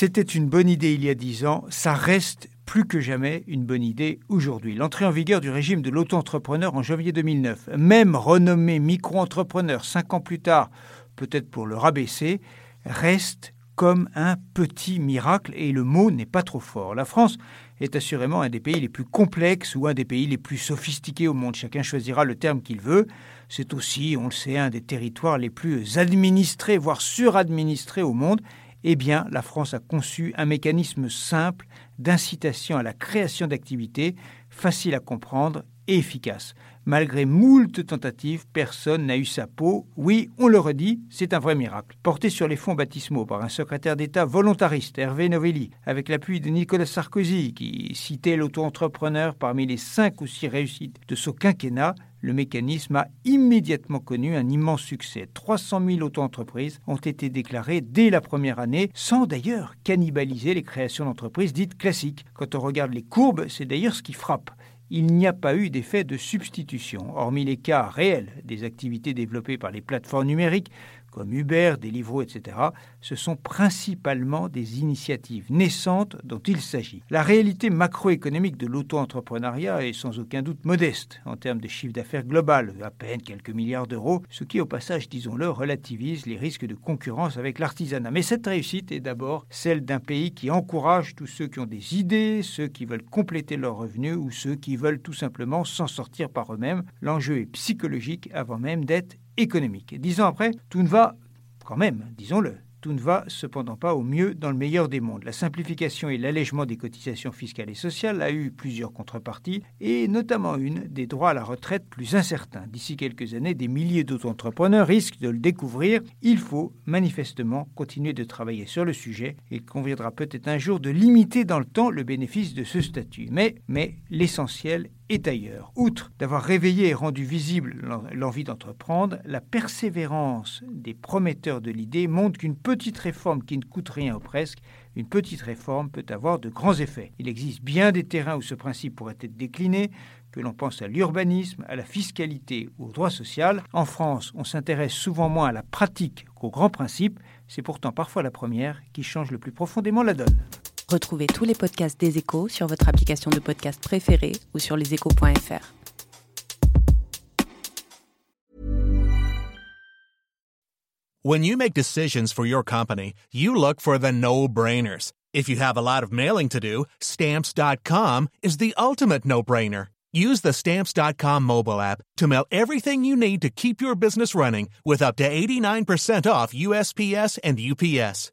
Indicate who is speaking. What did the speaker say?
Speaker 1: C'était une bonne idée il y a dix ans, ça reste plus que jamais une bonne idée aujourd'hui. L'entrée en vigueur du régime de l'auto-entrepreneur en janvier 2009, même renommé micro-entrepreneur cinq ans plus tard, peut-être pour le rabaisser, reste comme un petit miracle et le mot n'est pas trop fort. La France est assurément un des pays les plus complexes ou un des pays les plus sophistiqués au monde. Chacun choisira le terme qu'il veut. C'est aussi, on le sait, un des territoires les plus administrés, voire suradministrés au monde eh bien, la France a conçu un mécanisme simple d'incitation à la création d'activités, facile à comprendre efficace. Malgré moult tentatives, personne n'a eu sa peau. Oui, on le redit, c'est un vrai miracle. Porté sur les fonds baptismaux par un secrétaire d'État volontariste, Hervé Novelli, avec l'appui de Nicolas Sarkozy, qui citait l'auto-entrepreneur parmi les cinq ou six réussites de ce quinquennat, le mécanisme a immédiatement connu un immense succès. 300 000 auto-entreprises ont été déclarées dès la première année, sans d'ailleurs cannibaliser les créations d'entreprises dites classiques. Quand on regarde les courbes, c'est d'ailleurs ce qui frappe il n'y a pas eu d'effet de substitution, hormis les cas réels des activités développées par les plateformes numériques comme Uber, Deliveroo, etc., ce sont principalement des initiatives naissantes dont il s'agit. La réalité macroéconomique de l'auto-entrepreneuriat est sans aucun doute modeste en termes de chiffre d'affaires global, à peine quelques milliards d'euros, ce qui au passage, disons-le, relativise les risques de concurrence avec l'artisanat. Mais cette réussite est d'abord celle d'un pays qui encourage tous ceux qui ont des idées, ceux qui veulent compléter leurs revenus ou ceux qui veulent tout simplement s'en sortir par eux-mêmes. L'enjeu est psychologique avant même d'être économique. Dix ans après, tout ne va quand même, disons-le, tout ne va cependant pas au mieux dans le meilleur des mondes. La simplification et l'allègement des cotisations fiscales et sociales a eu plusieurs contreparties, et notamment une des droits à la retraite plus incertains. D'ici quelques années, des milliers d'auto-entrepreneurs risquent de le découvrir. Il faut manifestement continuer de travailler sur le sujet. Il conviendra peut-être un jour de limiter dans le temps le bénéfice de ce statut. Mais, mais l'essentiel est ailleurs. Outre d'avoir réveillé et rendu visible l'envie d'entreprendre, la persévérance des prometteurs de l'idée montre qu'une petite réforme qui ne coûte rien ou presque, une petite réforme peut avoir de grands effets. Il existe bien des terrains où ce principe pourrait être décliné, que l'on pense à l'urbanisme, à la fiscalité ou au droit social. En France, on s'intéresse souvent moins à la pratique qu'aux grands principes. C'est pourtant parfois la première qui change le plus profondément la donne.
Speaker 2: Retrouvez tous les podcasts des échos sur votre application de podcast préférée ou sur leséchos.fr.
Speaker 3: When you make decisions for your company, you look for the no-brainers. If you have a lot of mailing to do, stamps.com is the ultimate no-brainer. Use the stamps.com mobile app to mail everything you need to keep your business running with up to 89% off USPS and UPS.